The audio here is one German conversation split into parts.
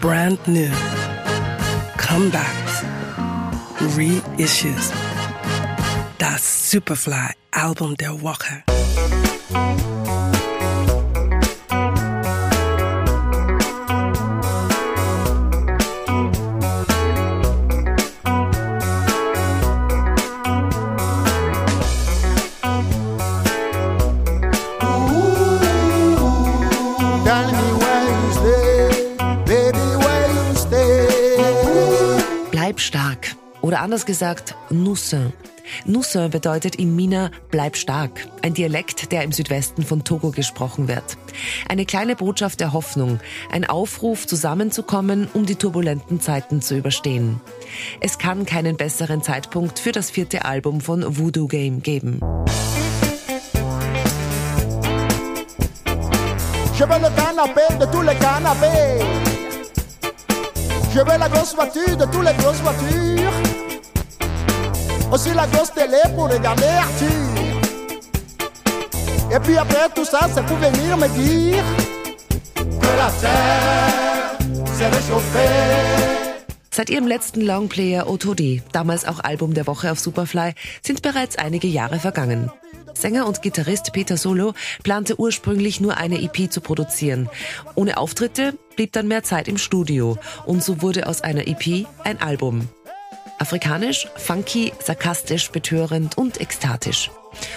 brand new, comebacks, reissues. Das Superfly Album der Woche. Oder anders gesagt, Nusse. Nusse bedeutet in Mina bleib stark, ein Dialekt, der im Südwesten von Togo gesprochen wird. Eine kleine Botschaft der Hoffnung, ein Aufruf zusammenzukommen, um die turbulenten Zeiten zu überstehen. Es kann keinen besseren Zeitpunkt für das vierte Album von Voodoo Game geben. Je veux le canapé de tous les canapés. Je veux la grosse voiture de toutes les grosses voitures. Aussi la grosse télé pour regarder Arthur. Et puis après tout ça, c'est pour venir me dire que la terre s'est réchauffée. Seit ihrem letzten Longplayer Otodi, damals auch Album der Woche auf Superfly, sind bereits einige Jahre vergangen. Sänger und Gitarrist Peter Solo plante ursprünglich nur eine EP zu produzieren. Ohne Auftritte blieb dann mehr Zeit im Studio und so wurde aus einer EP ein Album. Afrikanisch, funky, sarkastisch, betörend und ekstatisch.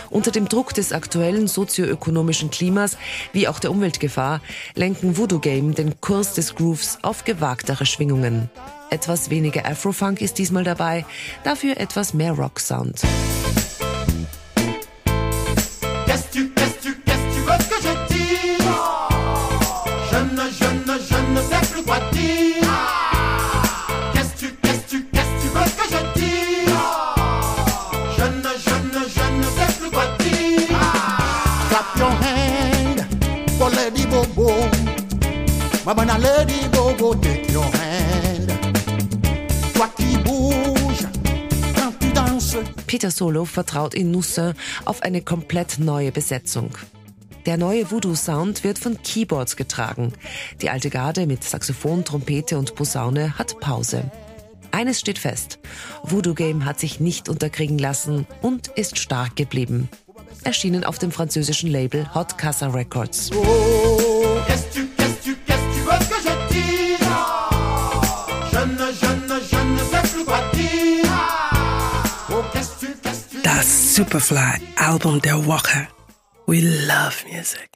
Unter dem Druck des aktuellen sozioökonomischen Klimas wie auch der Umweltgefahr lenken Voodoo Game den Kurs des Grooves auf gewagtere Schwingungen. Etwas weniger Afrofunk ist diesmal dabei, dafür etwas mehr Rock-Sound. Peter Solo vertraut in Nusse auf eine komplett neue Besetzung. Der neue Voodoo-Sound wird von Keyboards getragen. Die alte Garde mit Saxophon, Trompete und Posaune hat Pause. Eines steht fest. Voodoo Game hat sich nicht unterkriegen lassen und ist stark geblieben. Erschienen auf dem französischen Label Hot Casa Records. Das Superfly Album der Woche. We love music.